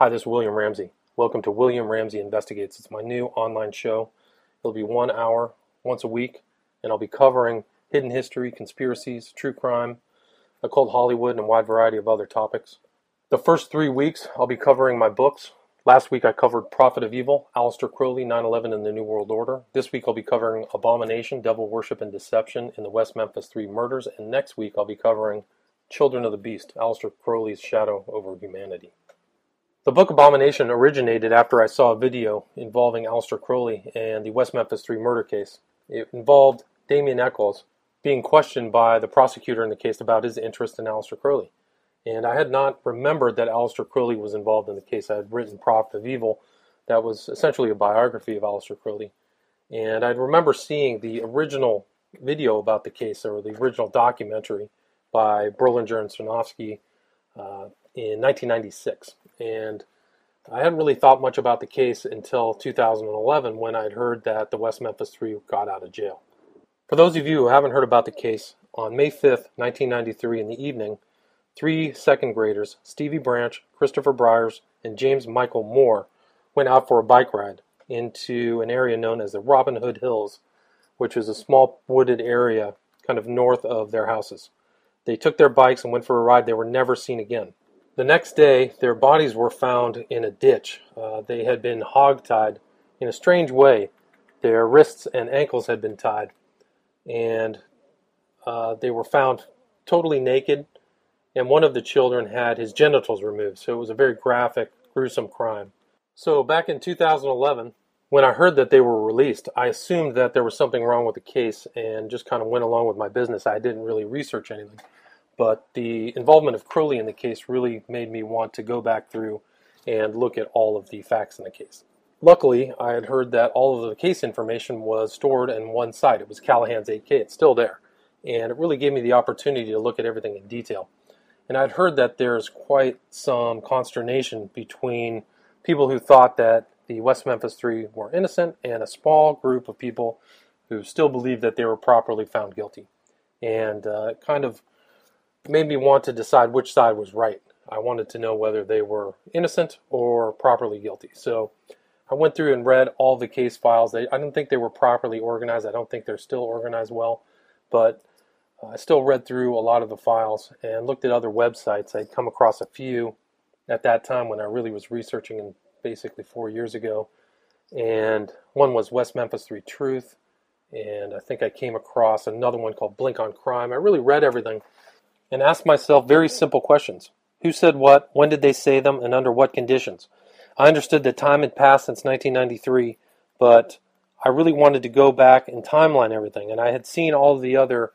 Hi, this is William Ramsey. Welcome to William Ramsey Investigates. It's my new online show. It'll be one hour once a week, and I'll be covering hidden history, conspiracies, true crime, occult Hollywood, and a wide variety of other topics. The first three weeks, I'll be covering my books. Last week, I covered Prophet of Evil, Aleister Crowley, 9 11, and the New World Order. This week, I'll be covering Abomination, Devil Worship, and Deception in the West Memphis Three Murders. And next week, I'll be covering Children of the Beast, Aleister Crowley's Shadow over Humanity. The book Abomination originated after I saw a video involving Aleister Crowley and the West Memphis 3 murder case. It involved Damien Echols being questioned by the prosecutor in the case about his interest in Aleister Crowley. And I had not remembered that Aleister Crowley was involved in the case. I had written Prophet of Evil, that was essentially a biography of Aleister Crowley. And I remember seeing the original video about the case, or the original documentary by Berlinger and Sinofsky uh, in 1996. And I hadn't really thought much about the case until 2011 when I'd heard that the West Memphis Three got out of jail. For those of you who haven't heard about the case, on May 5th, 1993, in the evening, three second graders, Stevie Branch, Christopher Byers, and James Michael Moore, went out for a bike ride into an area known as the Robin Hood Hills, which is a small wooded area kind of north of their houses. They took their bikes and went for a ride. They were never seen again. The next day, their bodies were found in a ditch. Uh, they had been hog-tied in a strange way. Their wrists and ankles had been tied, and uh, they were found totally naked. And one of the children had his genitals removed. So it was a very graphic, gruesome crime. So back in 2011, when I heard that they were released, I assumed that there was something wrong with the case and just kind of went along with my business. I didn't really research anything. But the involvement of Crowley in the case really made me want to go back through and look at all of the facts in the case. Luckily, I had heard that all of the case information was stored in one site. It was Callahan's 8K. It's still there. And it really gave me the opportunity to look at everything in detail. And I'd heard that there's quite some consternation between people who thought that the West Memphis Three were innocent and a small group of people who still believed that they were properly found guilty. And uh, kind of made me want to decide which side was right. I wanted to know whether they were innocent or properly guilty. So I went through and read all the case files. They, I don't think they were properly organized. I don't think they're still organized well, but uh, I still read through a lot of the files and looked at other websites. I'd come across a few at that time when I really was researching, and basically four years ago. And one was West Memphis 3 Truth, and I think I came across another one called Blink on Crime. I really read everything and ask myself very simple questions. Who said what? When did they say them? And under what conditions? I understood that time had passed since 1993, but I really wanted to go back and timeline everything. And I had seen all the other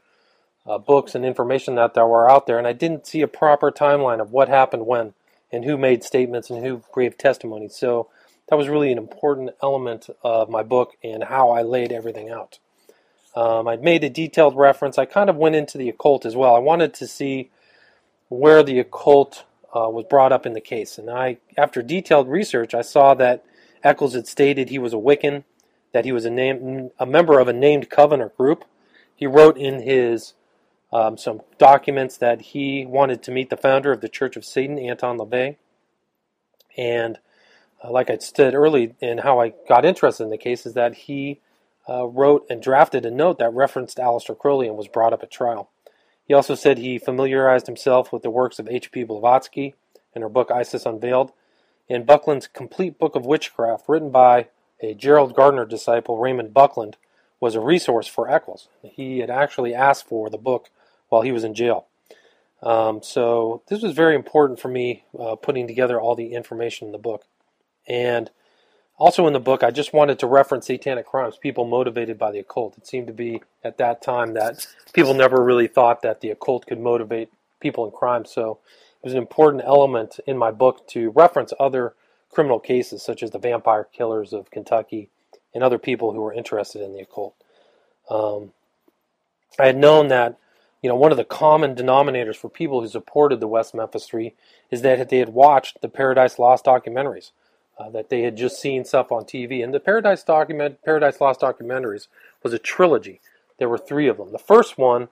uh, books and information that there were out there, and I didn't see a proper timeline of what happened when and who made statements and who gave testimony. So that was really an important element of my book and how I laid everything out. Um, I'd made a detailed reference. I kind of went into the occult as well. I wanted to see where the occult uh, was brought up in the case. And I, after detailed research, I saw that Echols had stated he was a Wiccan, that he was a, name, a member of a named Covenant group. He wrote in his um, some documents that he wanted to meet the founder of the Church of Satan, Anton LaVey. And uh, like I said early in how I got interested in the case, is that he uh, wrote and drafted a note that referenced Aleister Crowley and was brought up at trial. He also said he familiarized himself with the works of H.P. Blavatsky in her book Isis Unveiled, and Buckland's Complete Book of Witchcraft, written by a Gerald Gardner disciple, Raymond Buckland, was a resource for Echols. He had actually asked for the book while he was in jail. Um, so this was very important for me uh, putting together all the information in the book. And also in the book, I just wanted to reference satanic crimes, people motivated by the occult. It seemed to be at that time that people never really thought that the occult could motivate people in crime. So it was an important element in my book to reference other criminal cases, such as the vampire killers of Kentucky and other people who were interested in the occult. Um, I had known that you know one of the common denominators for people who supported the West Memphis Three is that they had watched the Paradise Lost documentaries uh, that they had just seen stuff on TV. And the Paradise document, Paradise Lost documentaries, was a trilogy. There were three of them. The first one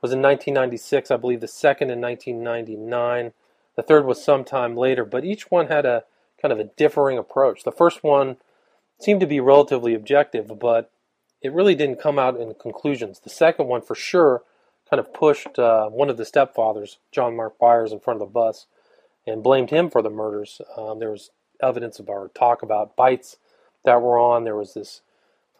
was in 1996, I believe. The second in 1999. The third was sometime later. But each one had a kind of a differing approach. The first one seemed to be relatively objective, but it really didn't come out in conclusions. The second one, for sure, kind of pushed uh, one of the stepfathers, John Mark Byers, in front of the bus and blamed him for the murders. Um, there was evidence of our talk about bites that were on. There was this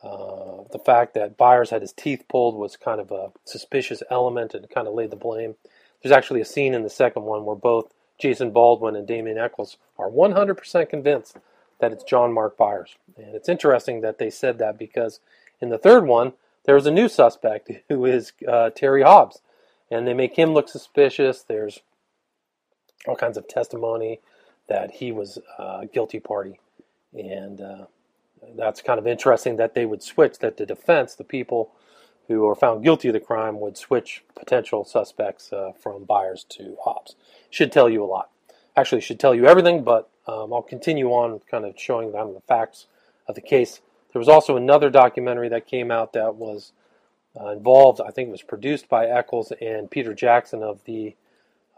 uh, the fact that Byers had his teeth pulled was kind of a suspicious element and kind of laid the blame. There's actually a scene in the second one where both Jason Baldwin and Damien Echols are 100% convinced that it's John Mark Byers. And it's interesting that they said that because in the third one, there was a new suspect who is uh, Terry Hobbs. And they make him look suspicious. There's all kinds of testimony that he was a guilty party. And uh, that's kind of interesting that they would switch, that the defense, the people who are found guilty of the crime, would switch potential suspects uh, from Byers to Hobbs. Should tell you a lot. Actually, should tell you everything, but um, I'll continue on kind of showing them the facts of the case. There was also another documentary that came out that was uh, involved, I think it was produced by Echols and Peter Jackson of the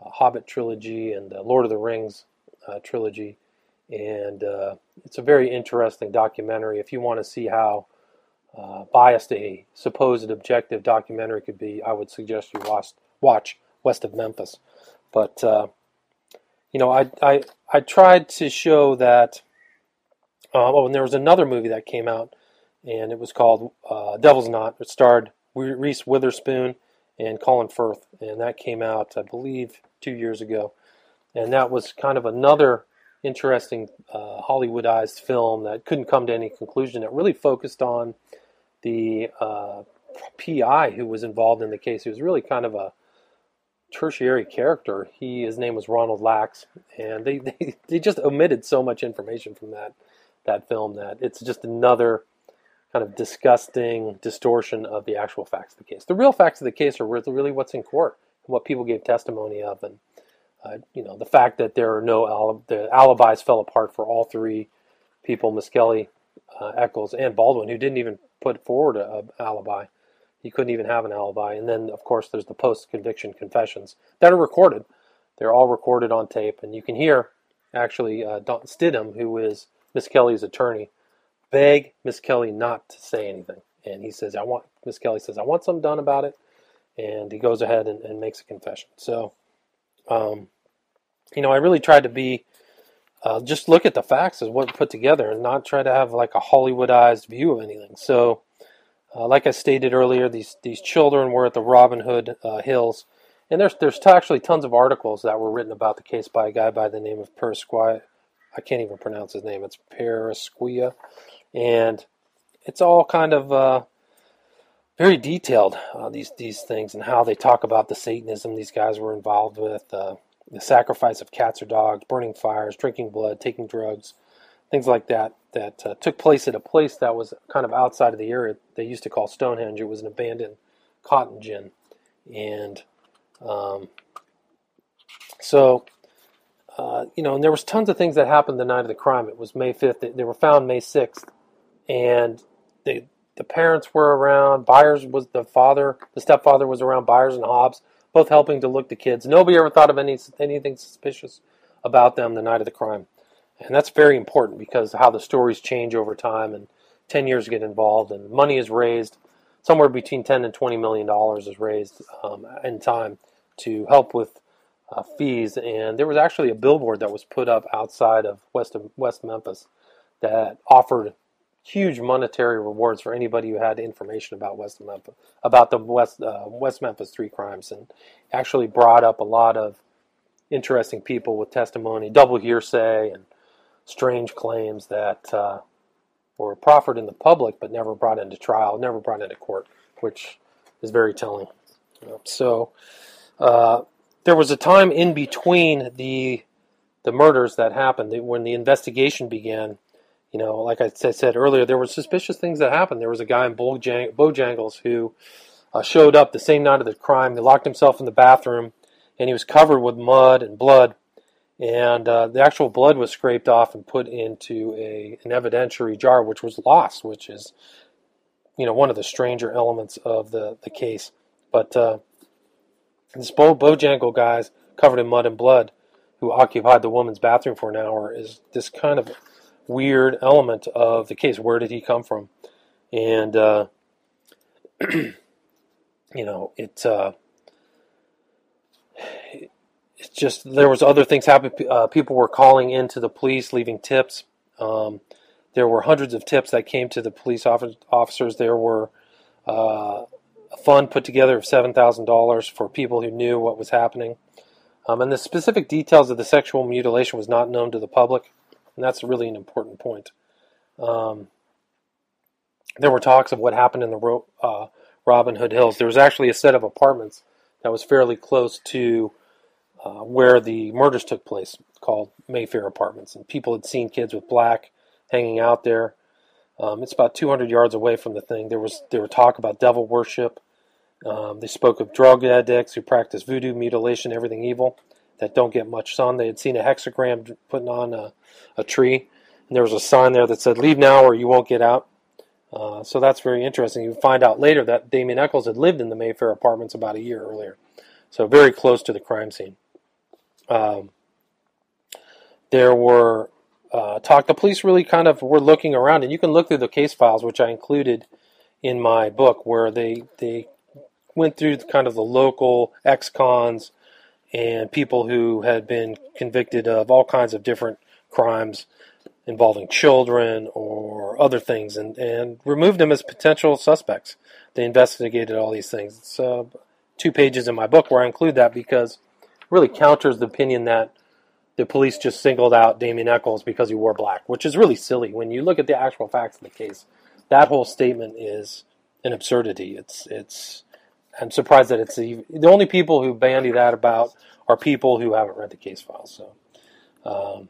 uh, Hobbit trilogy and the Lord of the Rings uh, trilogy and uh, it's a very interesting documentary. If you want to see how uh, biased a supposed objective documentary could be, I would suggest you watch, watch West of Memphis. But uh, you know, I, I I tried to show that. Oh, and there was another movie that came out, and it was called Devil's Knot. It starred Reese Witherspoon and Colin Firth, and that came out, I believe, two years ago. And that was kind of another interesting uh, Hollywoodized film that couldn't come to any conclusion. It really focused on the uh, PI who was involved in the case. He was really kind of a tertiary character. He his name was Ronald Lax, and they, they, they just omitted so much information from that that film that it's just another kind of disgusting distortion of the actual facts of the case. The real facts of the case are really what's in court, and what people gave testimony of, and uh, you know, the fact that there are no the alibis fell apart for all three people, Misskelley, uh, Echols, and Baldwin, who didn't even put forward an alibi. He couldn't even have an alibi. And then, of course, there's the post-conviction confessions that are recorded. They're all recorded on tape, and you can hear actually uh, Don Stidham, who is Misskelley's attorney, beg Misskelley not to say anything. And he says, "I want." Misskelley says, "I want something done about it," and he goes ahead and, and makes a confession. So um, you know, I really tried to be uh, just look at the facts as what put together and not try to have like a Hollywoodized view of anything. So, uh, like I stated earlier, these these children were at the Robin Hood uh, Hills, and there's there's actually tons of articles that were written about the case by a guy by the name of Perisquia. I can't even pronounce his name. It's Perisquia, and it's all kind of uh, very detailed uh, these these things and how they talk about the Satanism these guys were involved with, uh, the sacrifice of cats or dogs, burning fires, drinking blood, taking drugs, things like that that uh, took place at a place that was kind of outside of the area they used to call Stonehenge. It was an abandoned cotton gin, and um, so. Uh, you know, and there was tons of things that happened the night of the crime. It was May 5th. They were found May 6th, and they the parents were around. Byers was the father, the stepfather was around. Byers and Hobbs, both helping to look the kids. Nobody ever thought of any anything suspicious about them the night of the crime, and that's very important because how the stories change over time, and ten years get involved, and money is raised. Somewhere between ten and twenty million dollars is raised um, in time to help with uh, fees, and there was actually a billboard that was put up outside of West of West Memphis that offered huge monetary rewards for anybody who had information about West Memphis, about the West uh, West Memphis three crimes, and actually brought up a lot of interesting people with testimony, double hearsay, and strange claims that uh, were proffered in the public but never brought into trial, never brought into court, which is very telling. So uh, there was a time in between the the murders that happened when the investigation began you know, like I said earlier, there were suspicious things that happened. There was a guy in Bojangles who uh, showed up the same night of the crime. He locked himself in the bathroom, and he was covered with mud and blood. And uh, the actual blood was scraped off and put into a an evidentiary jar, which was lost, which is, you know, one of the stranger elements of the, the case. But uh, this Bo, Bojangle guy's covered in mud and blood who occupied the woman's bathroom for an hour is this kind of weird element of the case. Where did he come from? And uh, you know, it uh, it's just there was other things happening. Uh, people were calling into the police, leaving tips. Um, there were hundreds of tips that came to the police officers. There were uh, a fund put together of seven thousand dollars for people who knew what was happening. Um, and the specific details of the sexual mutilation was not known to the public, and that's really an important point. Um, there were talks of what happened in the uh, Robin Hood Hills. There was actually a set of apartments that was fairly close to uh, where the murders took place, called Mayfair Apartments, and people had seen kids with black hanging out there. Um, it's about 200 yards away from the thing. There was there were talk about devil worship. Um, they spoke of drug addicts who practice voodoo, mutilation, everything evil that don't get much sun. They had seen a hexagram putting on a, a tree, and there was a sign there that said "Leave now or you won't get out." Uh, so that's very interesting. You find out later that Damien Echols had lived in the Mayfair apartments about a year earlier, so very close to the crime scene. Um, there were uh, talk. The police really kind of were looking around, and you can look through the case files, which I included in my book, where they they went through kind of the local ex-cons and people who had been convicted of all kinds of different crimes involving children or other things, and and removed them as potential suspects. They investigated all these things. It's uh, two pages in my book where I include that because really counters the opinion that the police just singled out Damien Echols because he wore black, which is really silly. When you look at the actual facts of the case, that whole statement is an absurdity. It's it's. I'm surprised that it's the, the only people who bandy that about are people who haven't read the case files. So, um,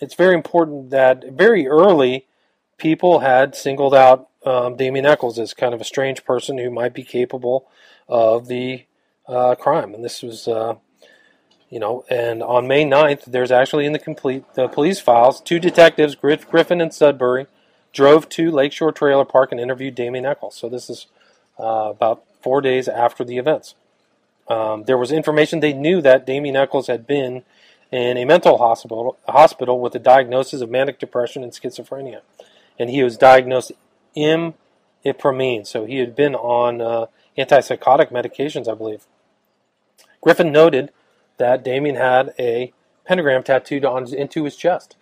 it's very important that very early people had singled out um, Damien Echols as kind of a strange person who might be capable of the uh, crime, and this was uh, you know, and on May 9th, there's actually in the complete the police files, two detectives, Griff, Griffin and Sudbury, drove to Lakeshore Trailer Park and interviewed Damien Echols. So this is uh, about four days after the events. Um, there was information they knew that Damien Echols had been in a mental hospital, hospital with a diagnosis of manic depression and schizophrenia, and he was diagnosed imipramine. So he had been on uh, antipsychotic medications, I believe. Griffin noted that Damien had a pentagram tattooed on into his chest.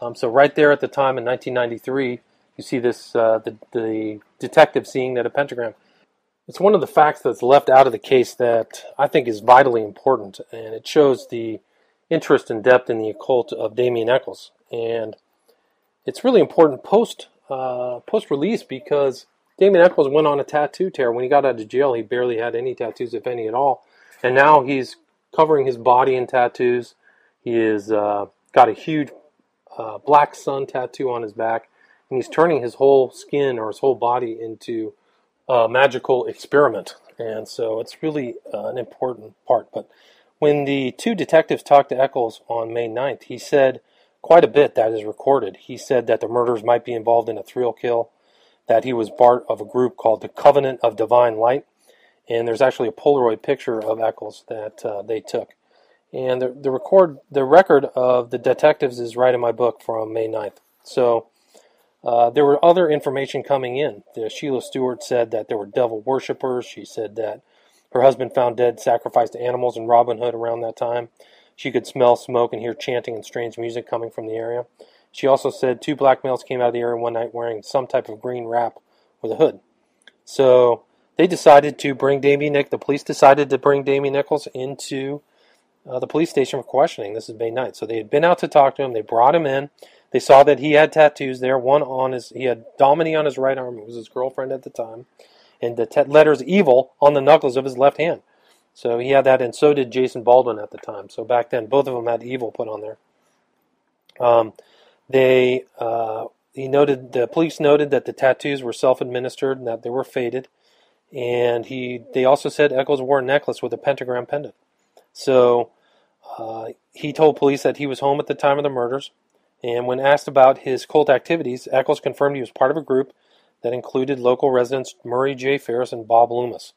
Um, so right there at the time in 1993, you see this uh, the, the detective seeing that a pentagram. It's one of the facts that's left out of the case that I think is vitally important, and it shows the interest and depth in the occult of Damien Echols. And it's really important post uh, post release because Damien Echols went on a tattoo tear. When he got out of jail, he barely had any tattoos, if any at all. And now he's covering his body in tattoos. He has uh, got a huge uh, black sun tattoo on his back, and he's turning his whole skin or his whole body into a magical experiment. And so it's really uh, an important part. But when the two detectives talked to Echols on May 9th, he said quite a bit that is recorded. He said that the murderers might be involved in a thrill kill, that he was part of a group called the Covenant of Divine Light, and there's actually a Polaroid picture of Echols that uh, they took. And the, the record, the record of the detectives is right in my book from May 9th. So uh, there were other information coming in. The, Sheila Stewart said that there were devil worshippers. She said that her husband found dead sacrificed animals in Robin Hood around that time. She could smell smoke and hear chanting and strange music coming from the area. She also said two black males came out of the area one night wearing some type of green wrap with a hood. So they decided to bring Damien Nick. The police decided to bring Damien Echols into uh, the police station for questioning. This is May 9th. So they had been out to talk to him. They brought him in. They saw that he had tattoos there. One on his, he had Domini on his right arm. It was his girlfriend at the time, and the letters "evil" on the knuckles of his left hand. So he had that, and so did Jason Baldwin at the time. So back then, both of them had "evil" put on there. Um, they, uh, he noted, the police noted that the tattoos were self-administered and that they were faded and he they also said Echols wore a necklace with a pentagram pendant. So uh, he told police that he was home at the time of the murders, and when asked about his cult activities, Echols confirmed he was part of a group that included local residents Murray J. Ferris and Bob Loomis.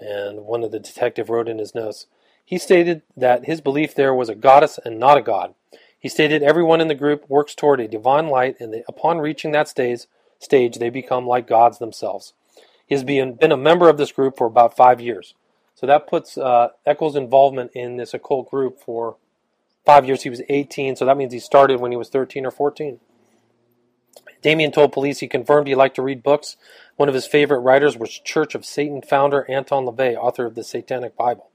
And one of the detective wrote in his notes, He stated that his belief there was a goddess and not a god. He stated everyone in the group works toward a divine light, and upon reaching that stage, stage, they become like gods themselves. He has been, been a member of this group for about five years. So that puts uh, Echols' involvement in this occult group for five years. He was 18, so that means he started when he was 13 or 14. Damien told police he confirmed he liked to read books. One of his favorite writers was Church of Satan founder Anton LaVey, author of the Satanic Bible.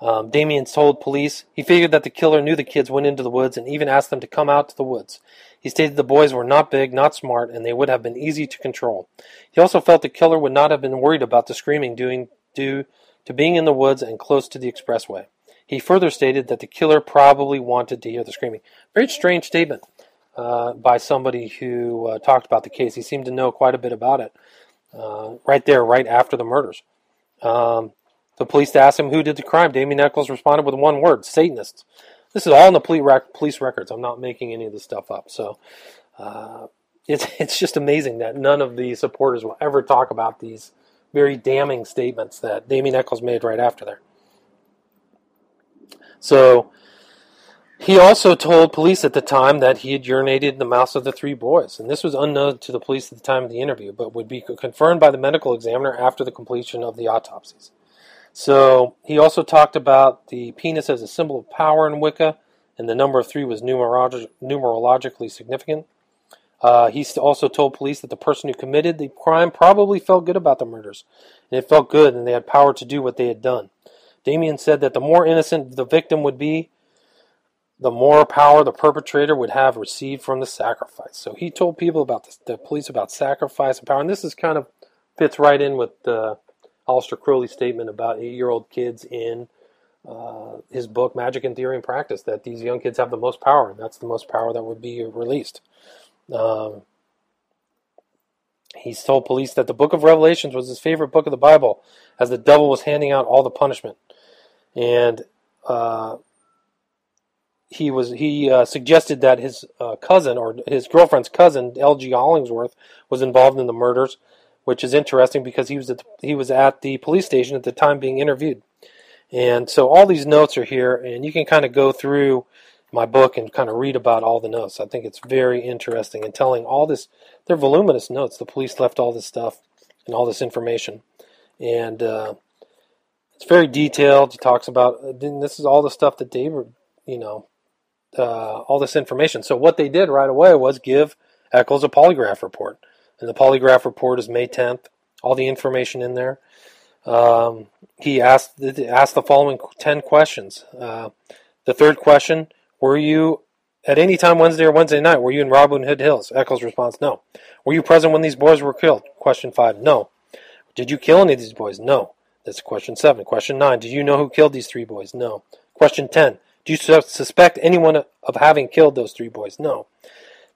Um, Damien told police he figured that the killer knew the kids went into the woods and even asked them to come out to the woods. He stated the boys were not big, not smart, and they would have been easy to control. He also felt the killer would not have been worried about the screaming due, due to being in the woods and close to the expressway. He further stated that the killer probably wanted to hear the screaming. Very strange statement uh, by somebody who uh, talked about the case. He seemed to know quite a bit about it uh, right there, right after the murders. Um, the police asked him who did the crime. Damien Echols responded with one word: Satanists. This is all in the police records. I'm not making any of this stuff up. So uh, it's it's just amazing that none of the supporters will ever talk about these very damning statements that Damien Echols made right after there. So he also told police at the time that he had urinated in the mouths of the three boys, and this was unknown to the police at the time of the interview, but would be confirmed by the medical examiner after the completion of the autopsies. So he also talked about the penis as a symbol of power in Wicca, and the number of three was numerolog- numerologically significant. Uh, he also told police that the person who committed the crime probably felt good about the murders, and it felt good, and they had power to do what they had done. Damien said that the more innocent the victim would be, the more power the perpetrator would have received from the sacrifice. So he told people about the, police about sacrifice and power, and this is kind of fits right in with the Aleister Crowley's statement about eight-year-old kids in uh, his book Magic in Theory and Practice that these young kids have the most power, and that's the most power that would be released. Um, told police that the book of Revelations was his favorite book of the Bible, as the devil was handing out all the punishment, and uh, he was he uh, suggested that his uh, cousin or his girlfriend's cousin L.G. Hollingsworth was involved in the murders which is interesting because he was at the, he was at the police station at the time being interviewed. And so all these notes are here, and you can kind of go through my book and kind of read about all the notes. I think it's very interesting and telling all this. They're voluminous notes. The police left all this stuff and all this information, and uh, it's very detailed. He talks about then this is all the stuff that they were, you know, uh, all this information. So what they did right away was give Echols a polygraph report and the polygraph report is May 10th. All the information in there. Um, he asked asked the following 10 questions. Uh, the third question, were you at any time Wednesday or Wednesday night, were you in Robin Hood Hills? Echols' response, no. Were you present when these boys were killed? Question 5, no. Did you kill any of these boys? No. That's question 7. Question 9, Do you know who killed these three boys? No. Question 10, do you suspect anyone of having killed those three boys? No.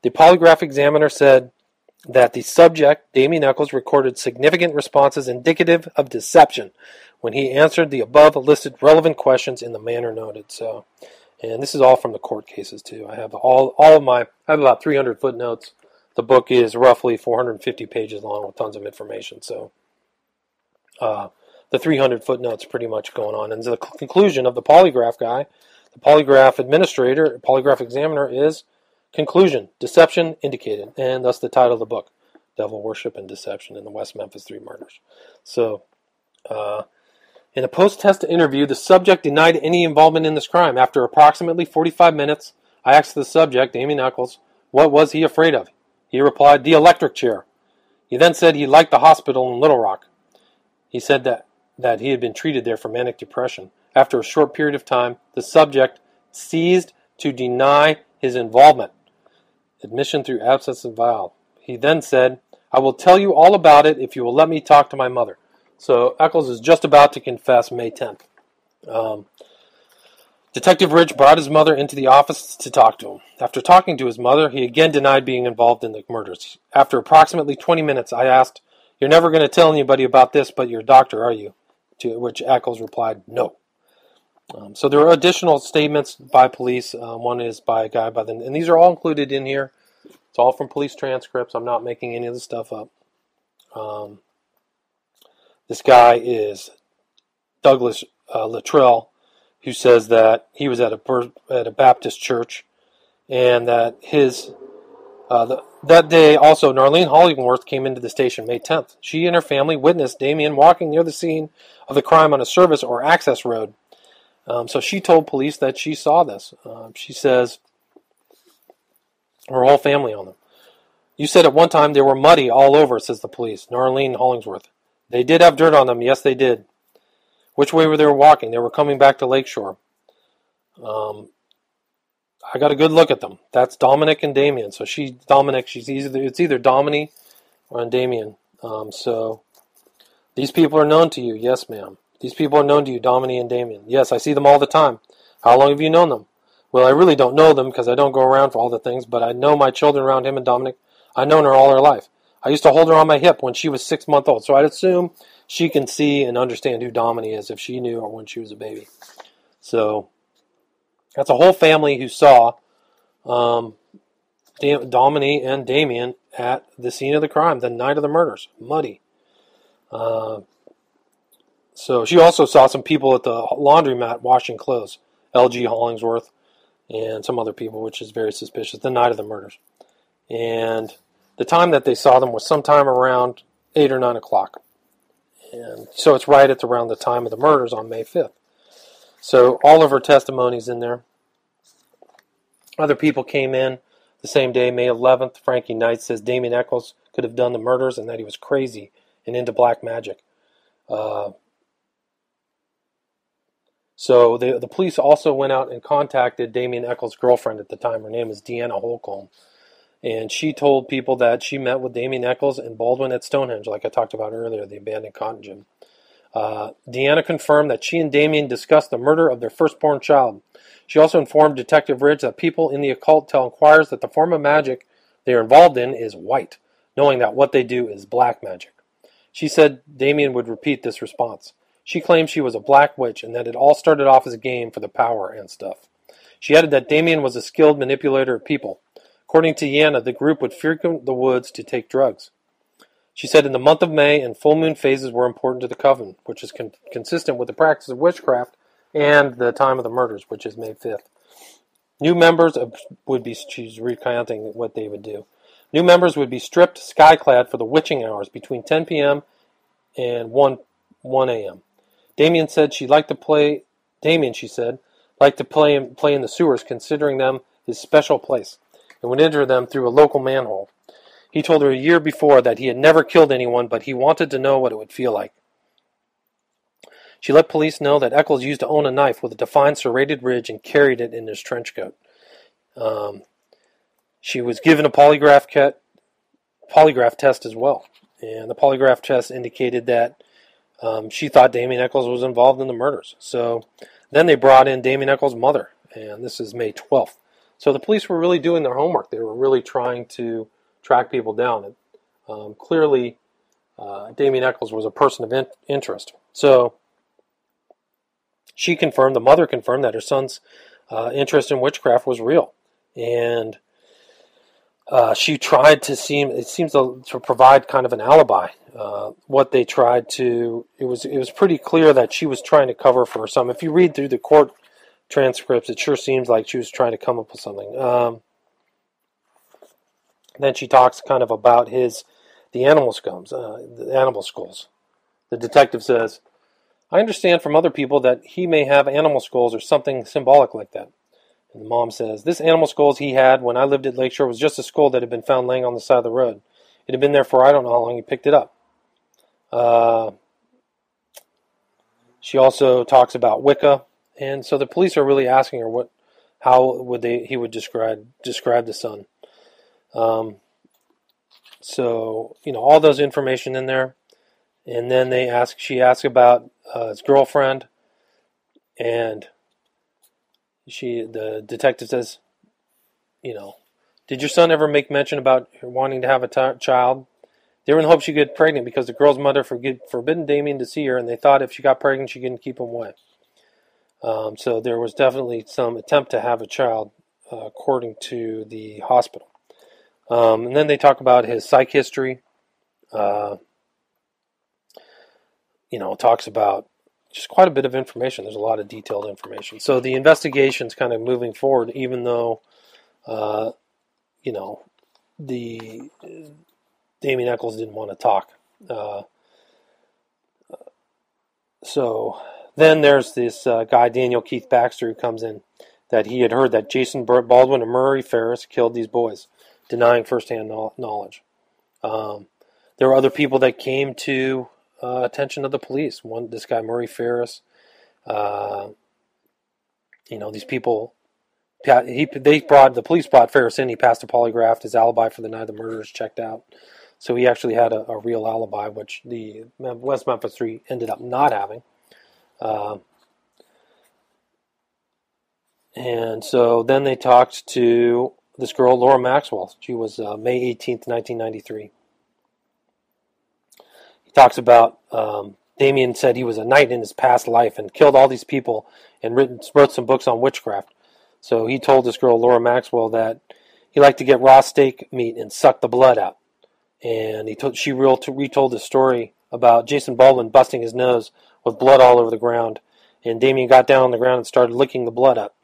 The polygraph examiner said, that the subject, Damien Echols, recorded significant responses indicative of deception when he answered the above listed relevant questions in the manner noted. So, and this is all from the court cases too. I have all all of my I have about 300 footnotes. The book is roughly 450 pages long with tons of information. So, uh, the 300 footnotes pretty much going on. And the conclusion of the polygraph guy, the polygraph administrator, polygraph examiner is Conclusion Deception indicated, and thus the title of the book Devil Worship and Deception in the West Memphis Three Murders. So, uh, in a post test interview, the subject denied any involvement in this crime. After approximately 45 minutes, I asked the subject, Damien Echols, what was he afraid of? He replied, the electric chair. He then said he liked the hospital in Little Rock. He said that, that he had been treated there for manic depression. After a short period of time, the subject ceased to deny his involvement admission through absence of vial. He then said, I will tell you all about it if you will let me talk to my mother. So Echols is just about to confess May 10th. Um, Detective Ridge brought his mother into the office to talk to him. After talking to his mother, he again denied being involved in the murders. After approximately 20 minutes, I asked, You're never going to tell anybody about this but your doctor, are you? To which Echols replied, No. Um, so there are additional statements by police. Um, one is by a guy by the, and these are all included in here. It's all from police transcripts. I'm not making any of the stuff up. Um, this guy is Douglas uh, who says that he was at a at a Baptist church, and that his uh, the, that day also Narlene Hollingsworth came into the station May 10th. She and her family witnessed Damien walking near the scene of the crime on a service or access road. Um, so she told police that she saw this. Uh, she says her whole family on them. You said at one time they were muddy all over, says the police. Narlene Hollingsworth. They did have dirt on them. Yes, they did. Which way were they walking? They were coming back to Lakeshore. Um, I got a good look at them. That's Dominic and Damien. So she, Dominic, she's either it's either Dominic or Damien. Um, so these people are known to you. Yes, ma'am. These people are known to you, Dominic and Damien. Yes, I see them all the time. How long have you known them? Well, I really don't know them because I don't go around for all the things, but I know my children around him and Dominic. I've known her all her life. I used to hold her on my hip when she was six months old, so I'd assume she can see and understand who Dominic is if she knew her when she was a baby. So that's a whole family who saw um, Dominic and Damien at the scene of the crime, the night of the murders. Muddy. Uh, so she also saw some people at the laundromat washing clothes. L.G. Hollingsworth and some other people, which is very suspicious, the night of the murders. And the time that they saw them was sometime around 8 or 9 o'clock. And so it's right at around the time of the murders on May 5th. So all of her testimonies in there. Other people came in the same day, May 11th. Frankie Knight says Damien Echols could have done the murders and that he was crazy and into black magic. Uh, so the the police also went out and contacted Damien Echols' girlfriend at the time. Her name is Deanna Holcomb. And she told people that she met with Damien Echols and Baldwin at Stonehenge, like I talked about earlier, the abandoned cotton gin. Uh, Deanna confirmed that she and Damien discussed the murder of their firstborn child. She also informed Detective Ridge that people in the occult tell inquirers that the form of magic they are involved in is white, knowing that what they do is black magic. She said Damien would repeat this response. She claimed she was a black witch and that it all started off as a game for the power and stuff. She added that Damien was a skilled manipulator of people. According to Deanna, the group would frequent the woods to take drugs. She said in the month of May and full moon phases were important to the coven, which is con- consistent with the practice of witchcraft and the time of the murders, which is May 5th. New members of, would be, she's recounting what they would do. New members would be stripped skyclad for the witching hours between 10 p.m. and 1, 1 a.m. Damien said she liked to play, Damien, she said, liked to play, play in the sewers, considering them his special place, and would enter them through a local manhole. He told her a year before that he had never killed anyone, but he wanted to know what it would feel like. She let police know that Echols used to own a knife with a defined serrated ridge and carried it in his trench coat. Um, she was given a polygraph, polygraph test as well, and the polygraph test indicated that um, she thought Damien Echols was involved in the murders. So then they brought in Damien Echols' mother, and this is May 12th. So the police were really doing their homework. They were really trying to track people down. And um, clearly, uh, Damien Echols was a person of in- interest. So she confirmed, the mother confirmed that her son's uh, interest in witchcraft was real. And uh, she tried to seem, it seems to, to provide kind of an alibi. Uh, what they tried to, it was, it was pretty clear that she was trying to cover for some. If you read through the court transcripts, it sure seems like she was trying to come up with something. Um, then she talks kind of about his the animal skulls, uh, the animal skulls. The detective says, "I understand from other people that he may have animal skulls or something symbolic like that." And the mom says, "This animal skulls he had when I lived at Lakeshore was just a skull that had been found laying on the side of the road. It had been there for I don't know how long. He picked it up." Uh, she also talks about Wicca, and so the police are really asking her what, how would they he would describe describe the son. Um, so you know all those information in there, and then they ask. She asks about uh, his girlfriend, and she the detective says, you know, did your son ever make mention about wanting to have a t- child? They were in hopes she get pregnant because the girl's mother forbid, forbidden Damien to see her, and they thought if she got pregnant, she couldn't keep him away. Um, so there was definitely some attempt to have a child, uh, according to the hospital. Um, and then they talk about his psych history. Uh, you know, talks about just quite a bit of information. There's a lot of detailed information. So the investigation's kind of moving forward, even though, uh, you know, the Damien Echols didn't want to talk. Uh, so then there's this uh, guy Daniel Keith Baxter who comes in that he had heard that Jason Baldwin and Murray Ferris killed these boys, denying firsthand knowledge. Um, there were other people that came to uh, attention of the police. One, this guy Murray Ferris. Uh, you know, these people. He they brought the police brought Ferris in. He passed a polygraph. His alibi for the night of the murders checked out. So he actually had a, a real alibi, which the West Memphis Three ended up not having. Uh, and so then they talked to this girl, Laura Maxwell. She was uh, May 18th, 1993. He talks about um, Damien said he was a knight in his past life and killed all these people and written, wrote some books on witchcraft. So he told this girl, Laura Maxwell, that he liked to get raw steak meat and suck the blood out. And he told, she real, retold the story about Jason Baldwin busting his nose with blood all over the ground. And Damien got down on the ground and started licking the blood up.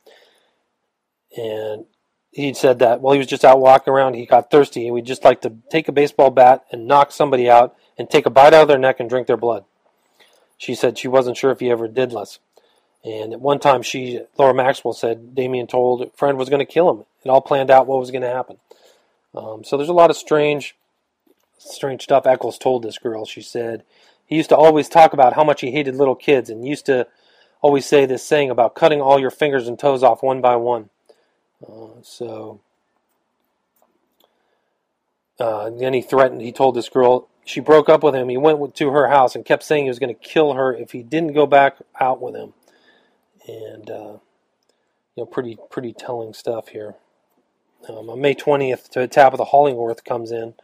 And he said that while he was just out walking around, he got thirsty and we'd just like to take a baseball bat and knock somebody out and take a bite out of their neck and drink their blood. She said she wasn't sure if he ever did less. And at one time, she, Laura Maxwell said Damien told a friend was going to kill him. It all planned out what was going to happen. Um, so there's a lot of strange, strange stuff Echols told this girl. She said he used to always talk about how much he hated little kids and used to always say this saying about cutting all your fingers and toes off one by one. Uh, so uh, then he threatened, he told this girl, she broke up with him. He went to her house and kept saying he was going to kill her if he didn't go back out with him. And, uh, you know, pretty, pretty telling stuff here. Um, on May 20th, to Tabitha Hollingsworth comes in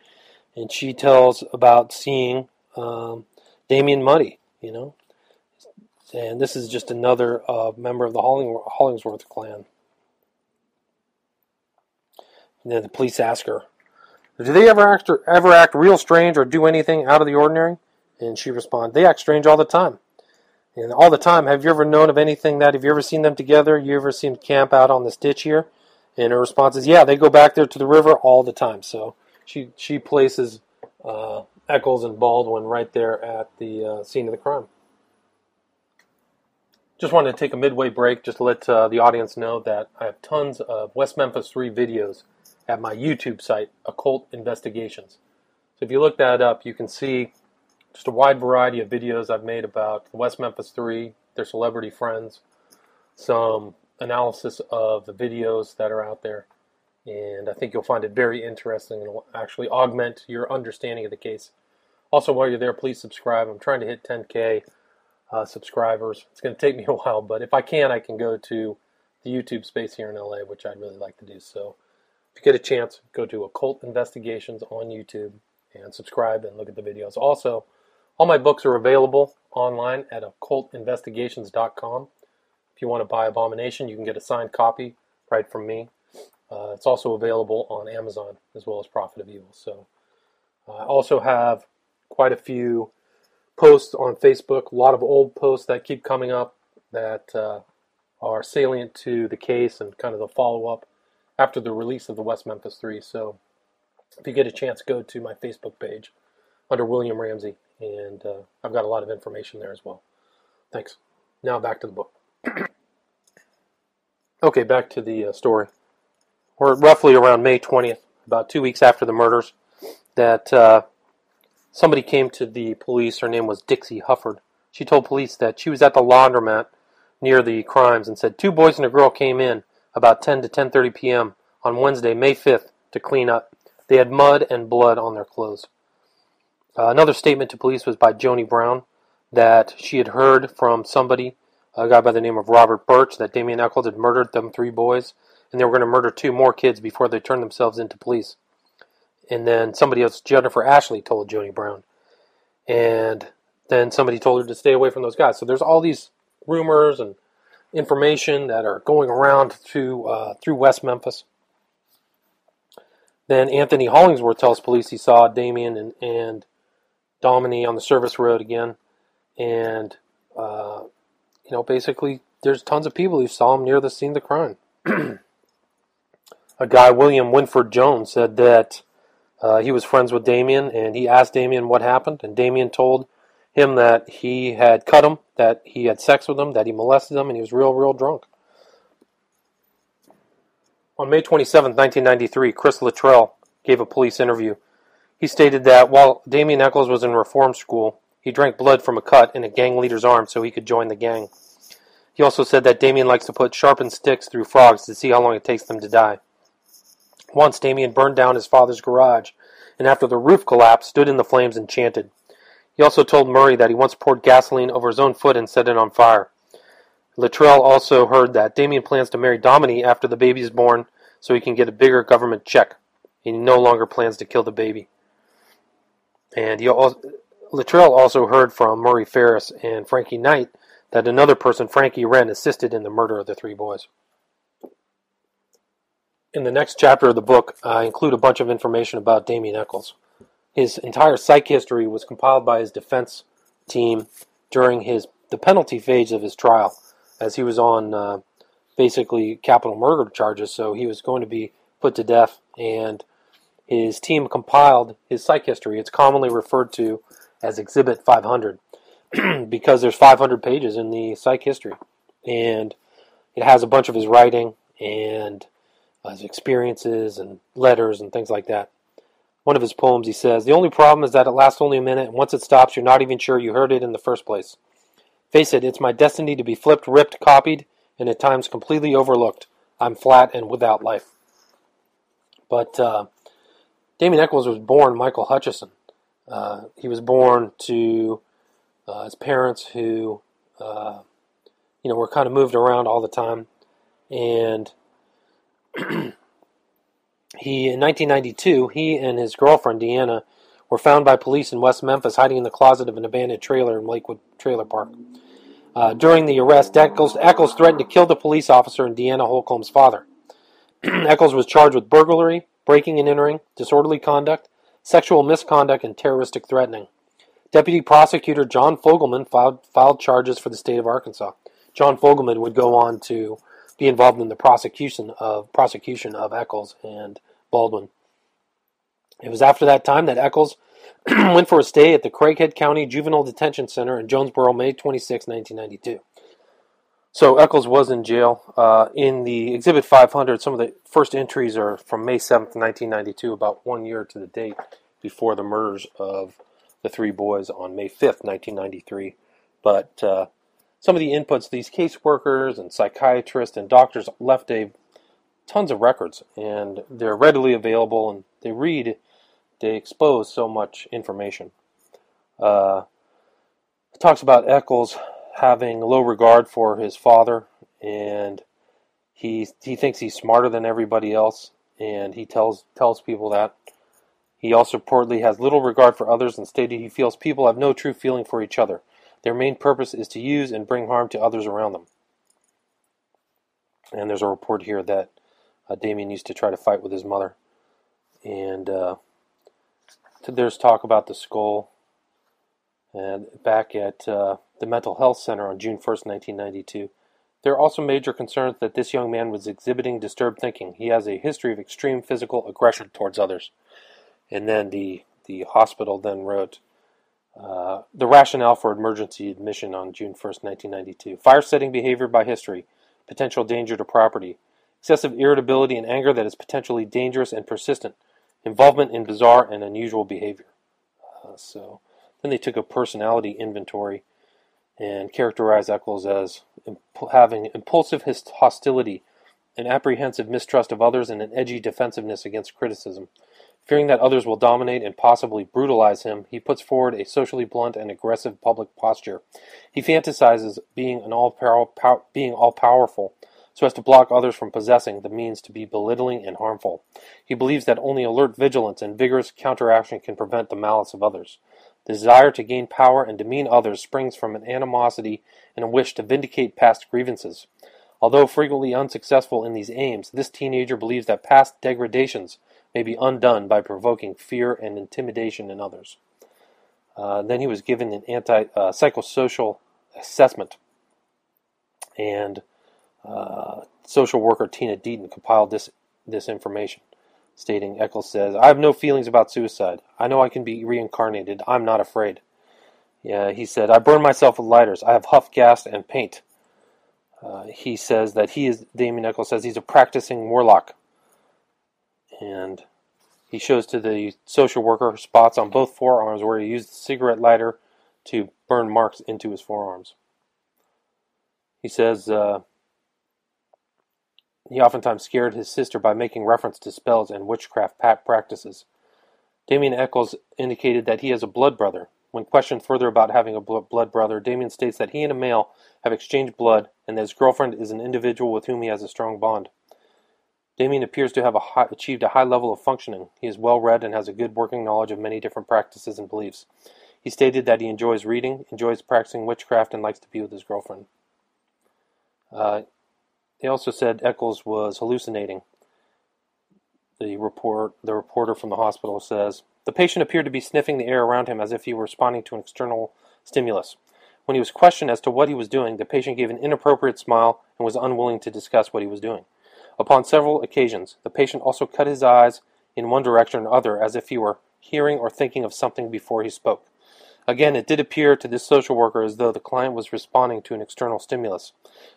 and she tells about seeing um, Damien Muddy, you know. And this is just another uh, member of the Hollingsworth clan. And then the police ask her, "Do they ever act ever act real strange or do anything out of the ordinary?" And she responds, "They act strange all the time." And all the time, have you ever known of anything that? Have you ever seen them together? You ever seen them camp out on this ditch here? And her response is, "Yeah, they go back there to the river all the time." So she she places uh, Echols and Baldwin right there at the uh, scene of the crime. Just wanted to take a midway break just to let uh, the audience know that I have tons of West Memphis 3 videos at my YouTube site, Occult Investigations. So if you look that up, you can see just a wide variety of videos I've made about the West Memphis 3, their celebrity friends, some analysis of the videos that are out there, and I think you'll find it very interesting and will actually augment your understanding of the case. Also, while you're there, please subscribe. I'm trying to hit 10K uh, subscribers. It's going to take me a while, but if I can, I can go to the YouTube space here in LA, which I'd really like to do. So if you get a chance, go to Occult Investigations on YouTube and subscribe and look at the videos. Also, all my books are available online at occultinvestigations.com. If you want to buy Abomination, you can get a signed copy right from me. Uh, it's also available on Amazon as well as Prophet of Evil. So uh, I also have quite a few posts on Facebook, a lot of old posts that keep coming up that uh, are salient to the case and kind of the follow up after the release of the West Memphis 3. So if you get a chance, go to my Facebook page under William Ramsey, and uh, I've got a lot of information there as well. Thanks. Now back to the book. okay, back to the uh, story. We're roughly around May 20th, about two weeks after the murders, that uh, somebody came to the police. Her name was Dixie Hufford. She told police that she was at the laundromat near the crimes and said two boys and a girl came in about 10 to 10:30 p.m. on Wednesday, May 5th, to clean up. They had mud and blood on their clothes. Uh, another statement to police was by Joni Brown that she had heard from somebody, a guy by the name of Robert Birch, that Damien Echols had murdered them three boys, and they were going to murder two more kids before they turned themselves into police. And then somebody else, Jennifer Ashley, told Joni Brown. And then somebody told her to stay away from those guys. So there's all these rumors and information that are going around through uh, through West Memphis. Then Anthony Hollingsworth tells police he saw Damien and, and Domini on the service road again, and uh, you know, basically, there's tons of people who saw him near the scene of the crime. a guy, William Winford Jones, said that uh, he was friends with Damien, and he asked Damien what happened, and Damien told him that he had cut him, that he had sex with him, that he molested him, and he was real, real drunk. On May 27, 1993, Chris Luttrell gave a police interview. He stated that while Damien Echols was in reform school, he drank blood from a cut in a gang leader's arm so he could join the gang. He also said that Damien likes to put sharpened sticks through frogs to see how long it takes them to die. Once Damien burned down his father's garage, and after the roof collapsed, stood in the flames and chanted. He also told Murray that he once poured gasoline over his own foot and set it on fire. Luttrell also heard that Damien plans to marry Domini after the baby is born so he can get a bigger government check. He no longer plans to kill the baby. And he also, Luttrell also heard from Murray Ferris and Frankie Knight that another person, Frankie Wren, assisted in the murder of the three boys. In the next chapter of the book, I include a bunch of information about Damien Echols. His entire psych history was compiled by his defense team during his the penalty phase of his trial, as he was on uh, basically capital murder charges, so he was going to be put to death. And his team compiled his psych history. It's commonly referred to as Exhibit 500 because there's 500 pages in the psych history, and it has a bunch of his writing and his experiences and letters and things like that. One of his poems, he says, The only problem is that it lasts only a minute, and once it stops, you're not even sure you heard it in the first place. Face it, it's my destiny to be flipped, ripped, copied, and at times completely overlooked. I'm flat and without life. But uh, Damien Echols was born Michael Hutchison. Uh, he was born to uh, his parents who, uh, you know, were kind of moved around all the time, and he in 1992 he and his girlfriend Deanna were found by police in West Memphis hiding in the closet of an abandoned trailer in Lakewood Trailer Park. Uh, during the arrest, Eccles, Echols, threatened to kill the police officer and Deanna Holcomb's father. Echols was charged with burglary, breaking and entering, disorderly conduct, sexual misconduct, and terroristic threatening. Deputy Prosecutor John Fogelman filed, filed charges for the state of Arkansas. John Fogelman would go on to be involved in the prosecution of prosecution of Echols and Baldwin. It was after that time that Echols went for a stay at the Craighead County Juvenile Detention Center in Jonesboro, May 26, 1992. So Echols was in jail. Uh, in the Exhibit 500, some of the first entries are from May 7th, 1992, about one year to the date before the murders of the three boys on May 5th, 1993. But uh, some of the inputs, these caseworkers and psychiatrists and doctors left a tons of records, and they're readily available, and they read, they expose so much information. Uh, it talks about Echols having low regard for his father, and he he thinks he's smarter than everybody else, and he tells tells people that. He also reportedly has little regard for others and stated he feels people have no true feeling for each other. Their main purpose is to use and bring harm to others around them. And there's a report here that uh, Damien used to try to fight with his mother. And uh, there's talk about the skull. And back at uh, the Mental Health Center on June 1st, 1992, there are also major concerns that this young man was exhibiting disturbed thinking. He has a history of extreme physical aggression towards others. And then the, the hospital then wrote, uh, the rationale for emergency admission on June 1st, 1992. Fire setting behavior by history, potential danger to property, excessive irritability and anger that is potentially dangerous and persistent, involvement in bizarre and unusual behavior. Uh, so then they took a personality inventory and characterized Echols as imp- having impulsive hostility, an apprehensive mistrust of others, and an edgy defensiveness against criticism. Fearing that others will dominate and possibly brutalize him, he puts forward a socially blunt and aggressive public posture. He fantasizes being an all pow- being all powerful, so as to block others from possessing the means to be belittling and harmful. He believes that only alert vigilance and vigorous counteraction can prevent the malice of others. The desire to gain power and demean others springs from an animosity and a wish to vindicate past grievances. Although frequently unsuccessful in these aims, this teenager believes that past degradations may be undone by provoking fear and intimidation in others. Uh, then he was given an anti uh, psychosocial assessment. And uh, social worker Tina Deaton compiled this, this information, stating Echols says, I have no feelings about suicide. I know I can be reincarnated. I'm not afraid. Yeah, he said, I burn myself with lighters. I have huff gas and paint. Uh, he says that he is, Damien Echols says he's a practicing warlock. And he shows to the social worker spots on both forearms where he used the cigarette lighter to burn marks into his forearms. He says uh, he oftentimes scared his sister by making reference to spells and witchcraft practices. Damien Echols indicated that he has a blood brother. When questioned further about having a blood brother, Damien states that he and a male have exchanged blood and that his girlfriend is an individual with whom he has a strong bond. Damien appears to have a high, achieved a high level of functioning. He is well read and has a good working knowledge of many different practices and beliefs. He stated that he enjoys reading, enjoys practicing witchcraft, and likes to be with his girlfriend. Uh, they also said Echols was hallucinating. The report, the reporter from the hospital says the patient appeared to be sniffing the air around him as if he were responding to an external stimulus. When he was questioned as to what he was doing, the patient gave an inappropriate smile and was unwilling to discuss what he was doing. Upon several occasions, the patient also cut his eyes in one direction or other as if he were hearing or thinking of something before he spoke. Again, it did appear to this social worker as though the client was responding to an external stimulus.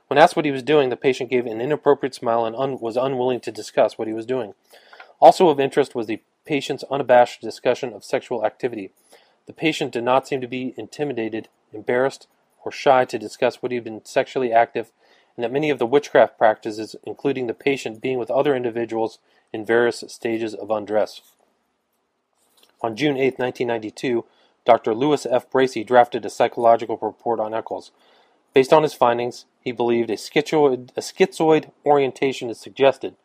When asked what he was doing, the patient gave an inappropriate smile and un- was unwilling to discuss what he was doing. Also of interest was the patient's unabashed discussion of sexual activity. The patient did not seem to be intimidated, embarrassed, or shy to discuss what he had been sexually active and that many of the witchcraft practices, including the patient being with other individuals in various stages of undress. On June 8, 1992, Dr. Louis F. Bracey drafted a psychological report on Echols. Based on his findings, he believed a schizoid, a schizoid orientation is suggested,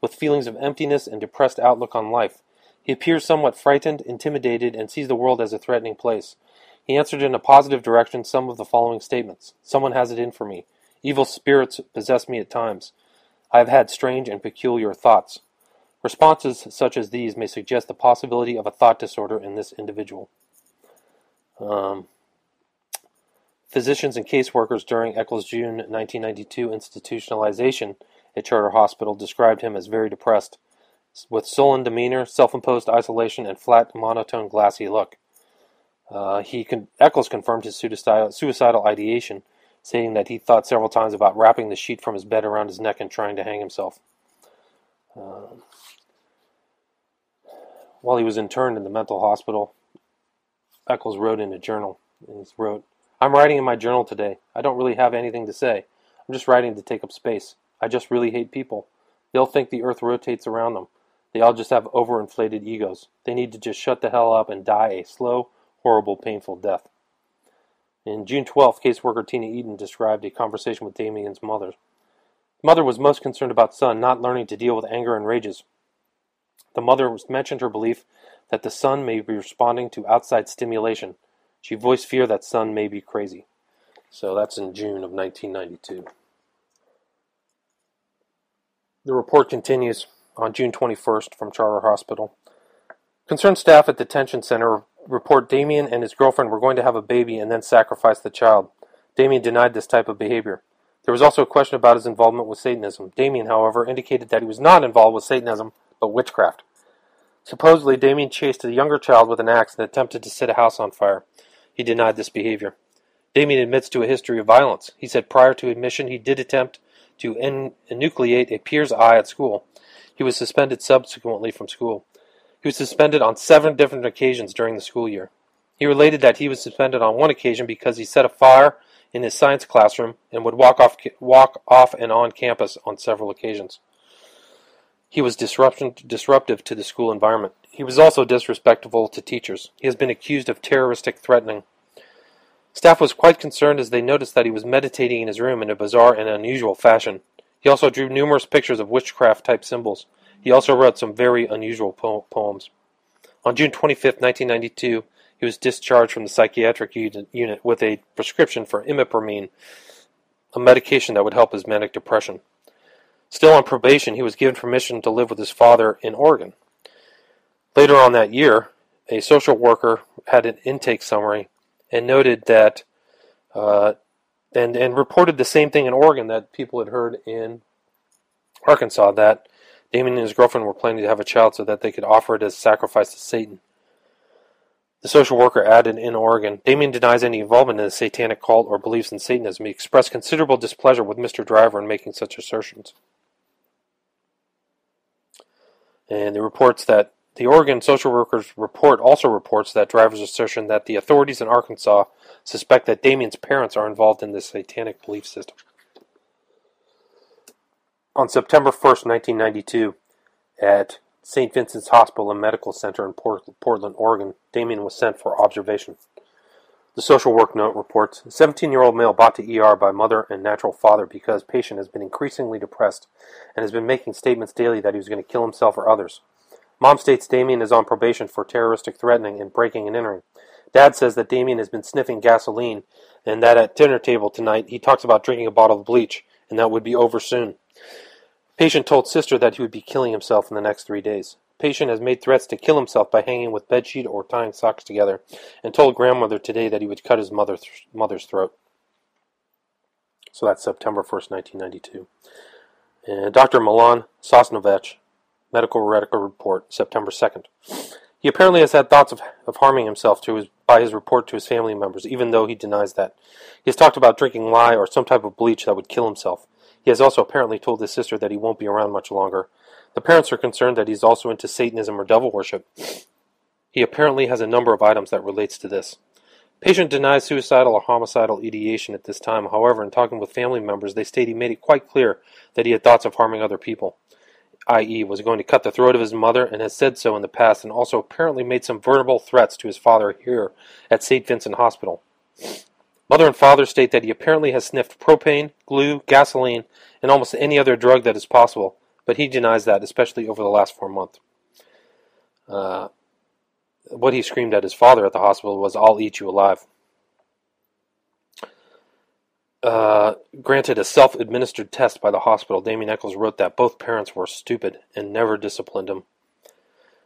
with feelings of emptiness and depressed outlook on life. He appears somewhat frightened, intimidated, and sees the world as a threatening place. He answered in a positive direction some of the following statements Someone has it in for me. Evil spirits possess me at times. I have had strange and peculiar thoughts. Responses such as these may suggest the possibility of a thought disorder in this individual. Um, physicians and caseworkers during Echols' June 1992 institutionalization at Charter Hospital described him as very depressed, with sullen demeanor, self-imposed isolation, and flat, monotone, glassy look. Uh, he con- Echols confirmed his suicidal ideation saying that he thought several times about wrapping the sheet from his bed around his neck and trying to hang himself. Uh, while he was interned in the mental hospital, Echols wrote in a journal. And he wrote, I'm writing in my journal today. I don't really have anything to say. I'm just writing to take up space. I just really hate people. They all think the earth rotates around them. They all just have overinflated egos. They need to just shut the hell up and die a slow, horrible, painful death. In June 12th, caseworker Tina Eden described a conversation with Damien's mother. The mother was most concerned about son not learning to deal with anger and rages. The mother mentioned her belief that the son may be responding to outside stimulation. She voiced fear that son may be crazy. So that's in June of 1992. The report continues on June 21st from Charter Hospital. Concerned staff at detention center report Damien and his girlfriend were going to have a baby and then sacrifice the child. Damien denied this type of behavior. There was also a question about his involvement with Satanism. Damien, however, indicated that he was not involved with Satanism, but witchcraft. Supposedly, Damien chased a younger child with an axe and attempted to set a house on fire. He denied this behavior. Damien admits to a history of violence. He said prior to admission he did attempt to enucleate a peer's eye at school. He was suspended subsequently from school. He was suspended on seven different occasions during the school year. He related that he was suspended on one occasion because he set a fire in his science classroom and would walk off, walk off and on campus on several occasions. He was disruptive to the school environment. He was also disrespectful to teachers. He has been accused of terroristic threatening. Staff was quite concerned as they noticed that he was meditating in his room in a bizarre and unusual fashion. He also drew numerous pictures of witchcraft type symbols. He also wrote some very unusual po- poems. On June 25, 1992, he was discharged from the psychiatric unit with a prescription for imipramine, a medication that would help his manic depression. Still on probation, he was given permission to live with his father in Oregon. Later on that year, a social worker had an intake summary and noted that uh, and and reported the same thing in Oregon that people had heard in Arkansas that Damien and his girlfriend were planning to have a child so that they could offer it as a sacrifice to Satan. The social worker added in Oregon, Damien denies any involvement in the satanic cult or believes in Satanism. He expressed considerable displeasure with Mr. Driver in making such assertions. And the reports that the Oregon social workers report also reports that Driver's assertion that the authorities in Arkansas suspect that Damien's parents are involved in this satanic belief system. On September 1st, 1992, at St. Vincent's Hospital and Medical Center in Portland, Oregon, Damien was sent for observation. The social work note reports 17 year old male brought to ER by mother and natural father because patient has been increasingly depressed and has been making statements daily that he was going to kill himself or others. Mom states Damien is on probation for terroristic threatening and breaking and entering. Dad says that Damien has been sniffing gasoline and that at dinner table tonight he talks about drinking a bottle of bleach and that would be over soon. Patient told sister that he would be killing himself in the next three days. Patient has made threats to kill himself by hanging with bedsheet or tying socks together, and told grandmother today that he would cut his mother th- mother's throat. So that's September 1st, 1992. And Dr. Milan Sosnovich, medical record report, September 2nd. He apparently has had thoughts of, of harming himself his, by his report to his family members, even though he denies that. He has talked about drinking lye or some type of bleach that would kill himself. He has also apparently told his sister that he won't be around much longer. The parents are concerned that he's also into Satanism or devil worship. He apparently has a number of items that relates to this. Patient denies suicidal or homicidal ideation at this time. However, in talking with family members, they state he made it quite clear that he had thoughts of harming other people, i.e., was going to cut the throat of his mother and has said so in the past, and also apparently made some verbal threats to his father here at St. Vincent Hospital. Mother and father state that he apparently has sniffed propane, glue, gasoline, and almost any other drug that is possible, but he denies that, especially over the last four months. Uh, what he screamed at his father at the hospital was, I'll eat you alive. Uh, granted a self administered test by the hospital, Damien Echols wrote that both parents were stupid and never disciplined him.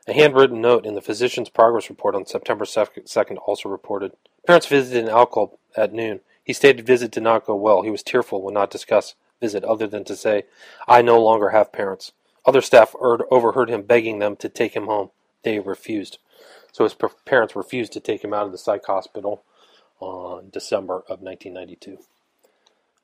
A handwritten note in the physician's progress report on September 2nd also reported Parents visited an alcove at noon. He stated visit did not go well. He was tearful, would not discuss visit other than to say, I no longer have parents. Other staff overheard him begging them to take him home. They refused. So his parents refused to take him out of the psych hospital on December of 1992.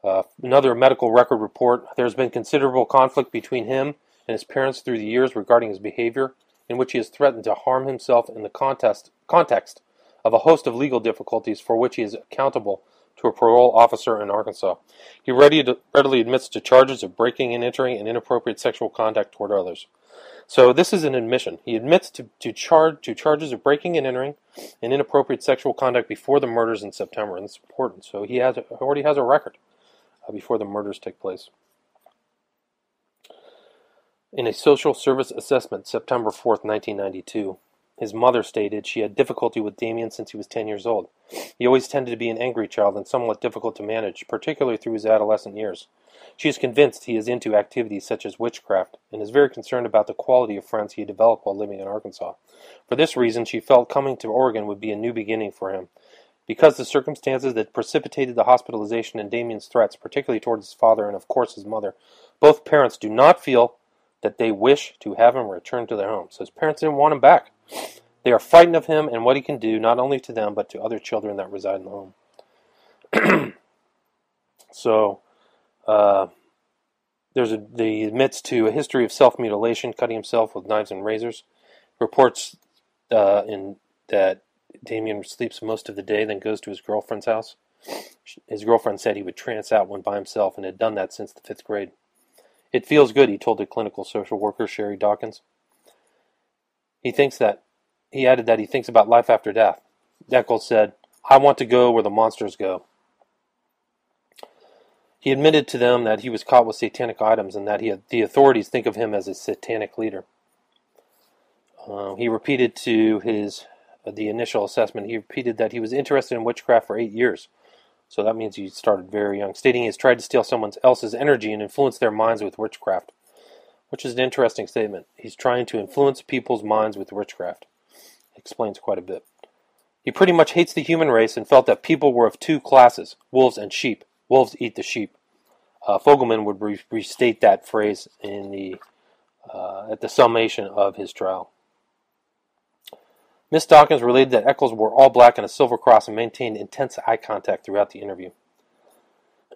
Uh, another medical record report there has been considerable conflict between him and his parents through the years regarding his behavior, in which he has threatened to harm himself in the contest, context of a host of legal difficulties for which he is accountable to a parole officer in Arkansas. He readily admits to charges of breaking and entering and inappropriate sexual contact toward others. So this is an admission. He admits to, to, charge, to charges of breaking and entering and inappropriate sexual conduct before the murders in September, and it's important. So he has already has a record uh, before the murders take place. In a social service assessment, September 4th, 1992, his mother stated she had difficulty with Damien since he was 10 years old. He always tended to be an angry child and somewhat difficult to manage, particularly through his adolescent years. She is convinced he is into activities such as witchcraft and is very concerned about the quality of friends he developed while living in Arkansas. For this reason, she felt coming to Oregon would be a new beginning for him. Because the circumstances that precipitated the hospitalization and Damien's threats, particularly towards his father and of course his mother, both parents do not feel that they wish to have him return to their home. So his parents didn't want him back. They are frightened of him and what he can do, not only to them, but to other children that reside in the home. so, uh, there's a, he admits to a history of self mutilation, cutting himself with knives and razors. Reports uh, in that Damien sleeps most of the day, then goes to his girlfriend's house. His girlfriend said he would trance out when by himself and had done that since the fifth grade. It feels good, he told the clinical social worker Sherry Dawkins. He thinks that he added that he thinks about life after death. Echols said, I want to go where the monsters go. He admitted to them that he was caught with satanic items and that he the authorities think of him as a satanic leader. Uh, he repeated to his the initial assessment. He repeated that he was interested in witchcraft for eight years. So that means he started very young, stating he has tried to steal someone else's energy and influence their minds with witchcraft, which is an interesting statement. He's trying to influence people's minds with witchcraft explains quite a bit. He pretty much hates the human race and felt that people were of two classes, wolves and sheep. wolves eat the sheep. Uh, Fogelman would re- restate that phrase in the uh, at the summation of his trial. Miss Dawkins related that Echols wore all black and a silver cross and maintained intense eye contact throughout the interview.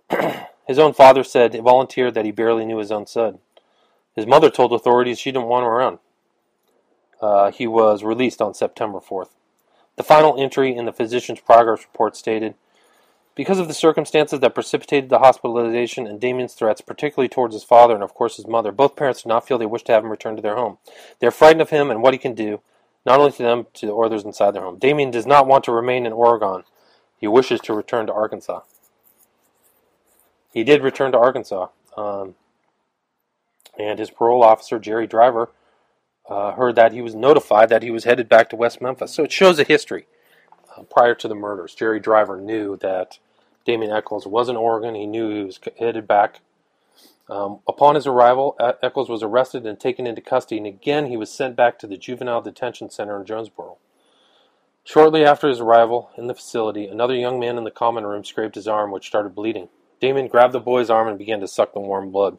his own father said, he volunteered that he barely knew his own son. His mother told authorities she didn't want him around. Uh, he was released on September 4th. The final entry in the physician's progress report stated, because of the circumstances that precipitated the hospitalization and Damien's threats, particularly towards his father and, of course, his mother, both parents do not feel they wish to have him return to their home. They are frightened of him and what he can do, not only to them, to the others inside their home. Damien does not want to remain in Oregon. He wishes to return to Arkansas. He did return to Arkansas. Um, and his parole officer, Jerry Driver, uh, heard that he was notified that he was headed back to West Memphis. So it shows a history. Uh, prior to the murders, Jerry Driver knew that Damien Echols was in Oregon. He knew he was headed back. Um, upon his arrival, Echols was arrested and taken into custody, and again he was sent back to the Juvenile Detention Center in Jonesboro. Shortly after his arrival in the facility, another young man in the common room scraped his arm, which started bleeding. Damien grabbed the boy's arm and began to suck the warm blood.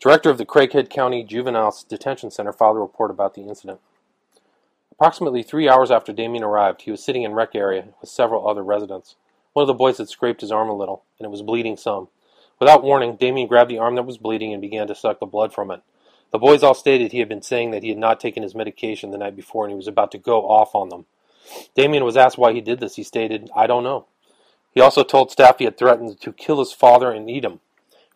Director of the Craighead County Juvenile Detention Center filed a report about the incident. Approximately three hours after Damien arrived, he was sitting in rec area with several other residents. One of the boys had scraped his arm a little, and it was bleeding some. Without warning, Damien grabbed the arm that was bleeding and began to suck the blood from it. The boys all stated he had been saying that he had not taken his medication the night before and he was about to go off on them. Damien was asked why he did this. He stated, I don't know. He also told staff he had threatened to kill his father and eat him.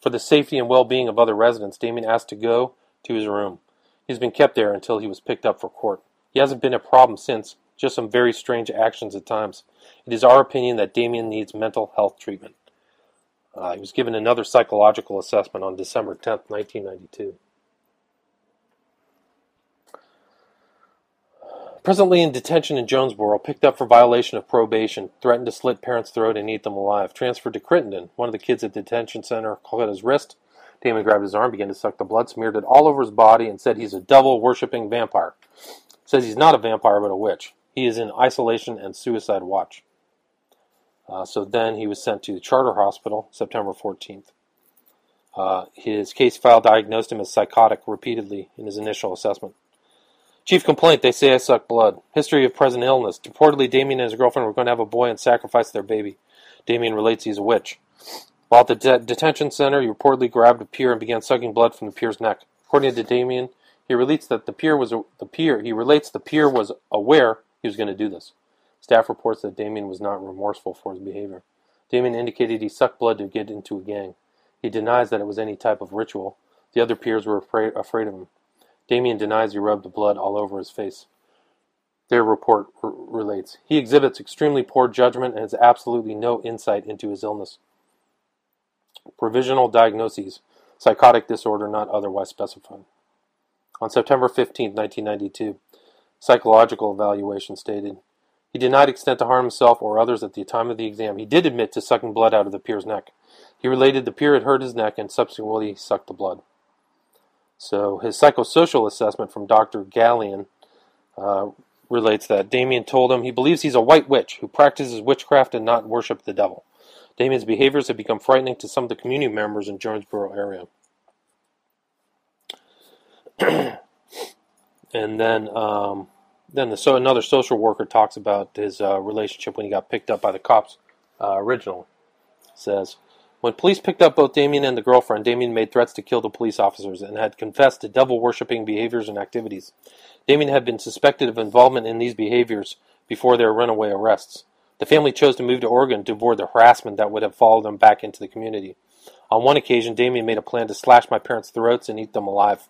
For the safety and well being of other residents, Damien asked to go to his room. He's been kept there until he was picked up for court. He hasn't been a problem since, just some very strange actions at times. It is our opinion that Damien needs mental health treatment. Uh, he was given another psychological assessment on December 10, 1992. Presently in detention in Jonesboro, picked up for violation of probation, threatened to slit parents' throat and eat them alive. Transferred to Crittenden. One of the kids at the detention center cut his wrist. Damien grabbed his arm, began to suck the blood, smeared it all over his body, and said he's a devil worshipping vampire. Says he's not a vampire but a witch. He is in isolation and suicide watch. Uh, so then he was sent to the Charter Hospital September 14th. Uh, his case file diagnosed him as psychotic repeatedly in his initial assessment. Chief complaint, they say I suck blood. History of present illness. Reportedly, Damien and his girlfriend were going to have a boy and sacrifice their baby. Damien relates he's a witch. While at the de- detention center, he reportedly grabbed a peer and began sucking blood from the peer's neck. According to Damien, he relates that the peer was a, the peer. He relates the peer was aware he was going to do this. Staff reports that Damien was not remorseful for his behavior. Damien indicated he sucked blood to get into a gang. He denies that it was any type of ritual. The other peers were afraid, afraid of him. Damien denies he rubbed the blood all over his face. Their report r- relates he exhibits extremely poor judgment and has absolutely no insight into his illness. Provisional diagnoses psychotic disorder not otherwise specified. On September 15, 1992, psychological evaluation stated he did not extend to harm himself or others at the time of the exam. He did admit to sucking blood out of the peer's neck. He related the peer had hurt his neck and subsequently sucked the blood. So his psychosocial assessment from Dr. Gallian uh, relates that Damien told him he believes he's a white witch who practices witchcraft and not worship the devil. Damien's behaviors have become frightening to some of the community members in Jonesboro area. and then um, then the, so another social worker talks about his uh, relationship when he got picked up by the cops uh, originally. Says, when police picked up both Damien and the girlfriend, Damien made threats to kill the police officers and had confessed to devil worshipping behaviors and activities. Damien had been suspected of involvement in these behaviors before their runaway arrests. The family chose to move to Oregon to avoid the harassment that would have followed them back into the community. On one occasion, Damien made a plan to slash my parents' throats and eat them alive.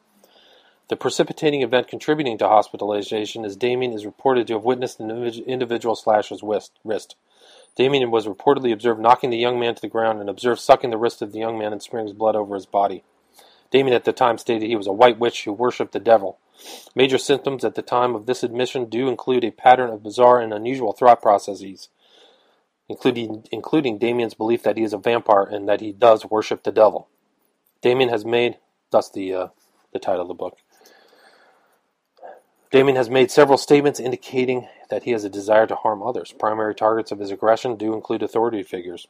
The precipitating event contributing to hospitalization is Damien is reported to have witnessed an individual slash his wrist. Damien was reportedly observed knocking the young man to the ground and observed sucking the wrist of the young man and smearing blood over his body. Damien at the time stated he was a white witch who worshipped the devil. Major symptoms at the time of this admission do include a pattern of bizarre and unusual thought processes, including, including Damien's belief that he is a vampire and that he does worship the devil. Damien has made, thus the, uh, the title of the book, Damien has made several statements indicating that he has a desire to harm others. Primary targets of his aggression do include authority figures.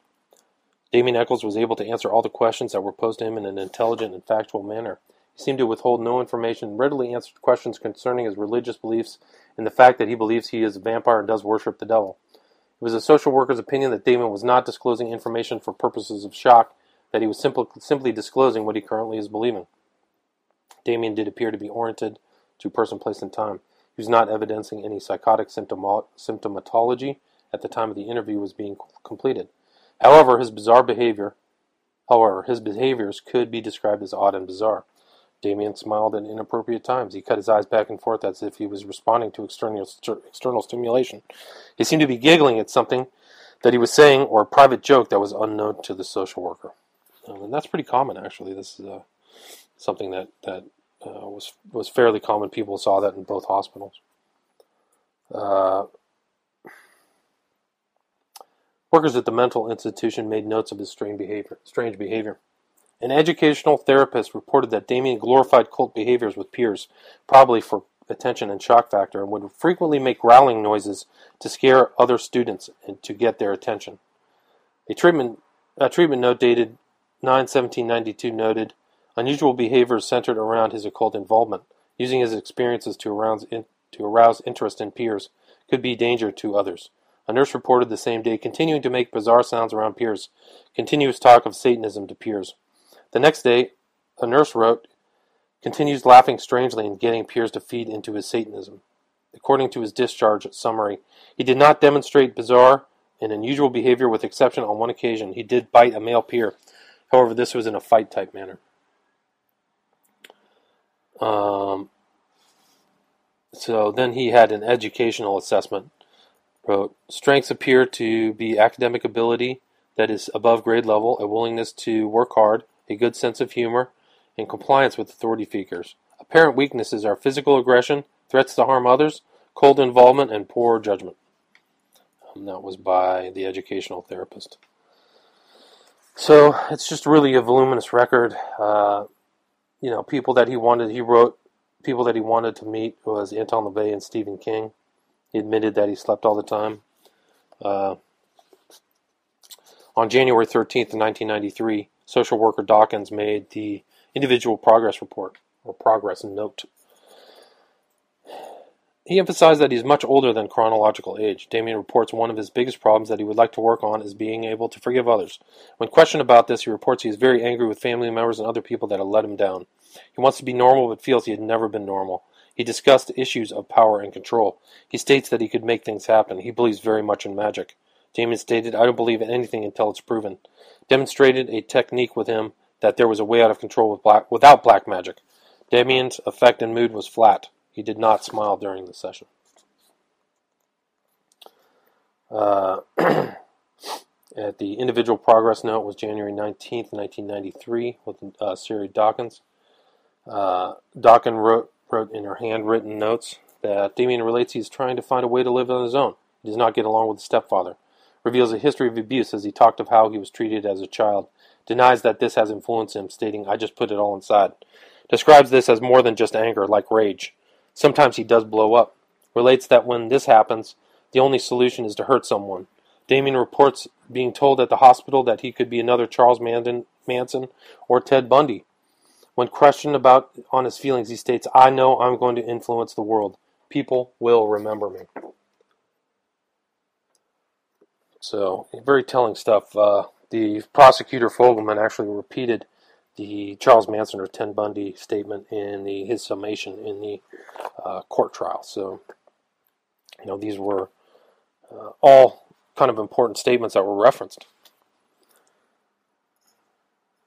Damien Echols was able to answer all the questions that were posed to him in an intelligent and factual manner. He seemed to withhold no information, readily answered questions concerning his religious beliefs and the fact that he believes he is a vampire and does worship the devil. It was a social worker's opinion that Damien was not disclosing information for purposes of shock, that he was simple, simply disclosing what he currently is believing. Damien did appear to be oriented to person, place, and time. He was not evidencing any psychotic symptomatology at the time of the interview was being completed. However, his bizarre behavior, however, his behaviors could be described as odd and bizarre. Damien smiled at inappropriate times. He cut his eyes back and forth as if he was responding to external, external stimulation. He seemed to be giggling at something that he was saying or a private joke that was unknown to the social worker. Um, and that's pretty common, actually. This is uh, something that, that uh, was, was fairly common. People saw that in both hospitals. Uh, workers at the mental institution made notes of his strange behavior. Strange behavior. An educational therapist reported that Damien glorified cult behaviors with peers, probably for attention and shock factor, and would frequently make growling noises to scare other students and to get their attention. A treatment, a treatment note dated 9-1792 noted, unusual behaviors centered around his occult involvement, using his experiences to arouse, in, to arouse interest in peers, could be danger to others. A nurse reported the same day continuing to make bizarre sounds around peers, continuous talk of Satanism to peers. The next day, a nurse wrote, continues laughing strangely and getting peers to feed into his Satanism. According to his discharge summary, he did not demonstrate bizarre and unusual behavior with exception on one occasion. He did bite a male peer. However, this was in a fight type manner. Um, so then he had an educational assessment. Wrote, strengths appear to be academic ability that is above grade level, a willingness to work hard, a good sense of humor, and compliance with authority figures. Apparent weaknesses are physical aggression, threats to harm others, cold involvement, and poor judgment. And that was by the educational therapist. So it's just really a voluminous record. Uh, you know, people that he wanted, he wrote people that he wanted to meet was Anton LaVey and Stephen King. He admitted that he slept all the time. Uh, on January 13th, 1993, social worker Dawkins made the individual progress report or progress note. He emphasized that he's much older than chronological age. Damien reports one of his biggest problems that he would like to work on is being able to forgive others. When questioned about this, he reports he is very angry with family members and other people that have let him down. He wants to be normal but feels he had never been normal. He discussed issues of power and control. He states that he could make things happen. He believes very much in magic. Damien stated, I don't believe in anything until it's proven demonstrated a technique with him that there was a way out of control with black, without black magic. Damien's effect and mood was flat. He did not smile during the session. Uh, at the individual progress note was January 19th, 1993, with uh, Sherry Dawkins. Uh, Dawkins wrote, wrote in her handwritten notes that Damien relates he is trying to find a way to live on his own. He does not get along with his stepfather reveals a history of abuse as he talked of how he was treated as a child, denies that this has influenced him, stating, I just put it all inside. Describes this as more than just anger, like rage. Sometimes he does blow up. Relates that when this happens, the only solution is to hurt someone. Damien reports being told at the hospital that he could be another Charles Manson or Ted Bundy. When questioned about on his feelings, he states, I know I'm going to influence the world. People will remember me. So, very telling stuff. Uh, the prosecutor Fogelman actually repeated the Charles Manson or Ted Bundy statement in the his summation in the uh, court trial. So, you know, these were uh, all kind of important statements that were referenced.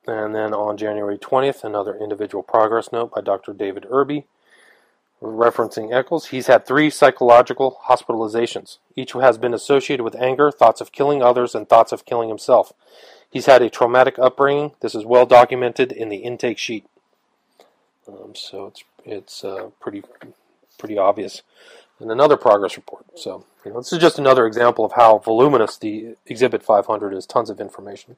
And then on January 20th, another individual progress note by Dr. David Irby referencing Echols, he's had three psychological hospitalizations. Each has been associated with anger, thoughts of killing others, and thoughts of killing himself. He's had a traumatic upbringing. This is well documented in the intake sheet. Um, so it's it's uh, pretty pretty obvious. And another progress report. So you know, this is just another example of how voluminous the Exhibit 500 is. Tons of information.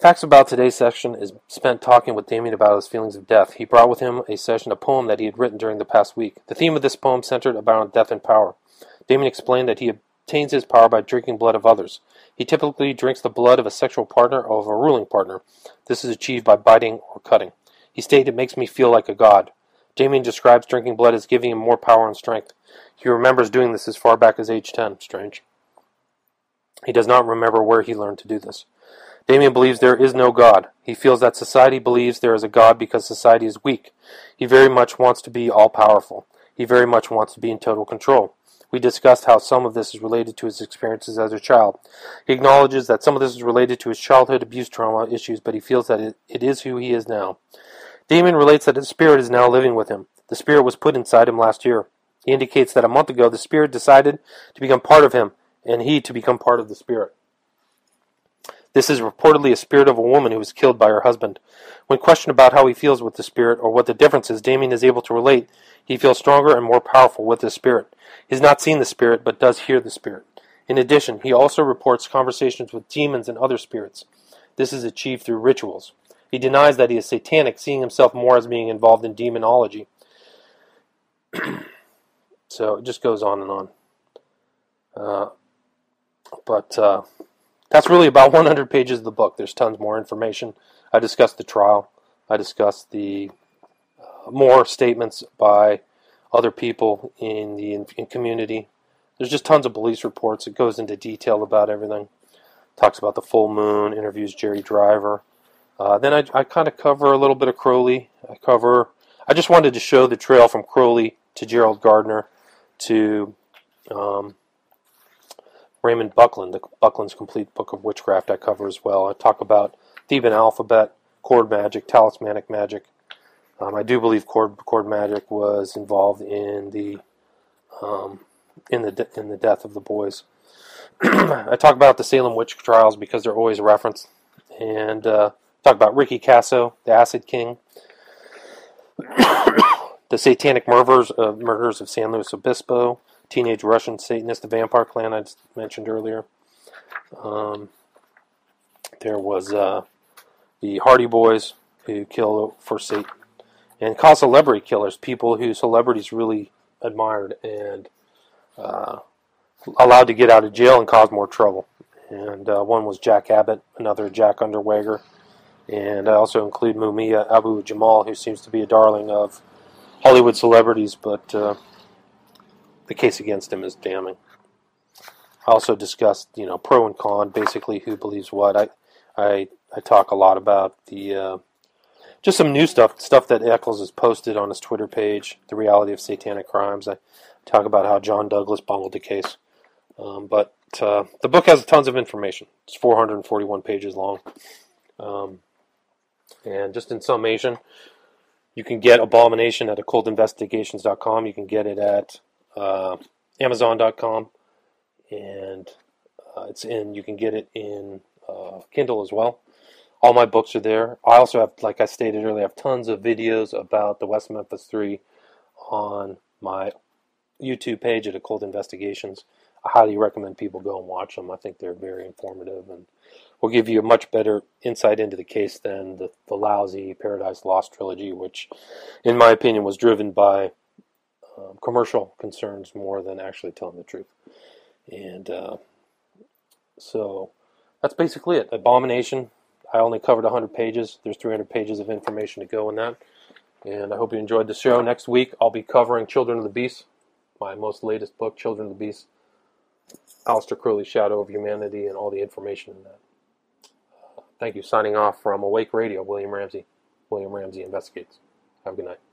Facts about today's session is spent talking with Damien about his feelings of death. He brought with him a session, a poem that he had written during the past week. The theme of this poem centered about death and power. Damien explained that he obtains his power by drinking blood of others. He typically drinks the blood of a sexual partner or of a ruling partner. This is achieved by biting or cutting. He stated, It makes me feel like a god. Damien describes drinking blood as giving him more power and strength. He remembers doing this as far back as age 10. Strange. He does not remember where he learned to do this. Damien believes there is no God. He feels that society believes there is a God because society is weak. He very much wants to be all powerful. He very much wants to be in total control. We discussed how some of this is related to his experiences as a child. He acknowledges that some of this is related to his childhood abuse trauma issues, but he feels that it, it is who he is now. Damien relates that his spirit is now living with him. The spirit was put inside him last year. He indicates that a month ago the spirit decided to become part of him, and he to become part of the spirit. This is reportedly a spirit of a woman who was killed by her husband. When questioned about how he feels with the spirit or what the difference is, Damien is able to relate. He feels stronger and more powerful with the spirit. He has not seen the spirit, but does hear the spirit. In addition, he also reports conversations with demons and other spirits. This is achieved through rituals. He denies that he is satanic, seeing himself more as being involved in demonology. so it just goes on and on. Uh, but uh, that's really about 100 pages of the book. There's tons more information. I discussed the trial. I discussed the uh, more statements by other people in the in, in community. There's just tons of police reports. It goes into detail about everything. Talks about the full moon. Interviews Jerry Driver. Uh, then I, I kind of cover a little bit of Crowley. I cover. I just wanted to show the trail from Crowley to Gerald Gardner to um, Raymond Buckland, the Buckland's Complete Book of Witchcraft, I cover as well. I talk about Theban alphabet, cord magic, talismanic magic. Um, I do believe cord magic was involved in the um, in the in the death of the boys. I talk about the Salem witch trials because they're always referenced, and uh, talk about Ricky Kasso, the Acid King, the Satanic murders uh, murders of San Luis Obispo, Teenage Russian Satanist, the Vampire Clan I mentioned earlier. Um, there was uh, the Hardy Boys who kill for Satan, and cause celebrity killers, people who celebrities really admired and uh, allowed to get out of jail and cause more trouble. And uh, one was Jack Abbott, another Jack Unterweger, and I also include Mumia Abu Jamal, who seems to be a darling of Hollywood celebrities, but uh, the case against him is damning. I also discussed, you know, pro and con, basically who believes what. I, I, I talk a lot about the uh, just some new stuff, stuff that Echols has posted on his Twitter page, the reality of satanic crimes. I talk about how John Douglas bungled the case, um, but uh, the book has tons of information. It's 441 pages long, um, and just in summation, you can get Abomination at occultinvestigations.com. You can get it at uh, Amazon.com, and uh, it's in. You can get it in uh, Kindle as well. All my books are there. I also have, like I stated earlier, I have tons of videos about the West Memphis Three on my YouTube page at Occult Investigations. I highly recommend people go and watch them. I think they're very informative and will give you a much better insight into the case than the, the lousy Paradise Lost trilogy, which, in my opinion, was driven by um, commercial concerns more than actually telling the truth. And uh, so that's basically it. Abomination. I only covered 100 pages. There's 300 pages of information to go in that. And I hope you enjoyed the show. Next week, I'll be covering Children of the Beast, my most latest book, Children of the Beast. Aleister Crowley's Shadow of Humanity, and all the information in that. Thank you. Signing off from Awake Radio, William Ramsey. William Ramsey Investigates. Have a good night.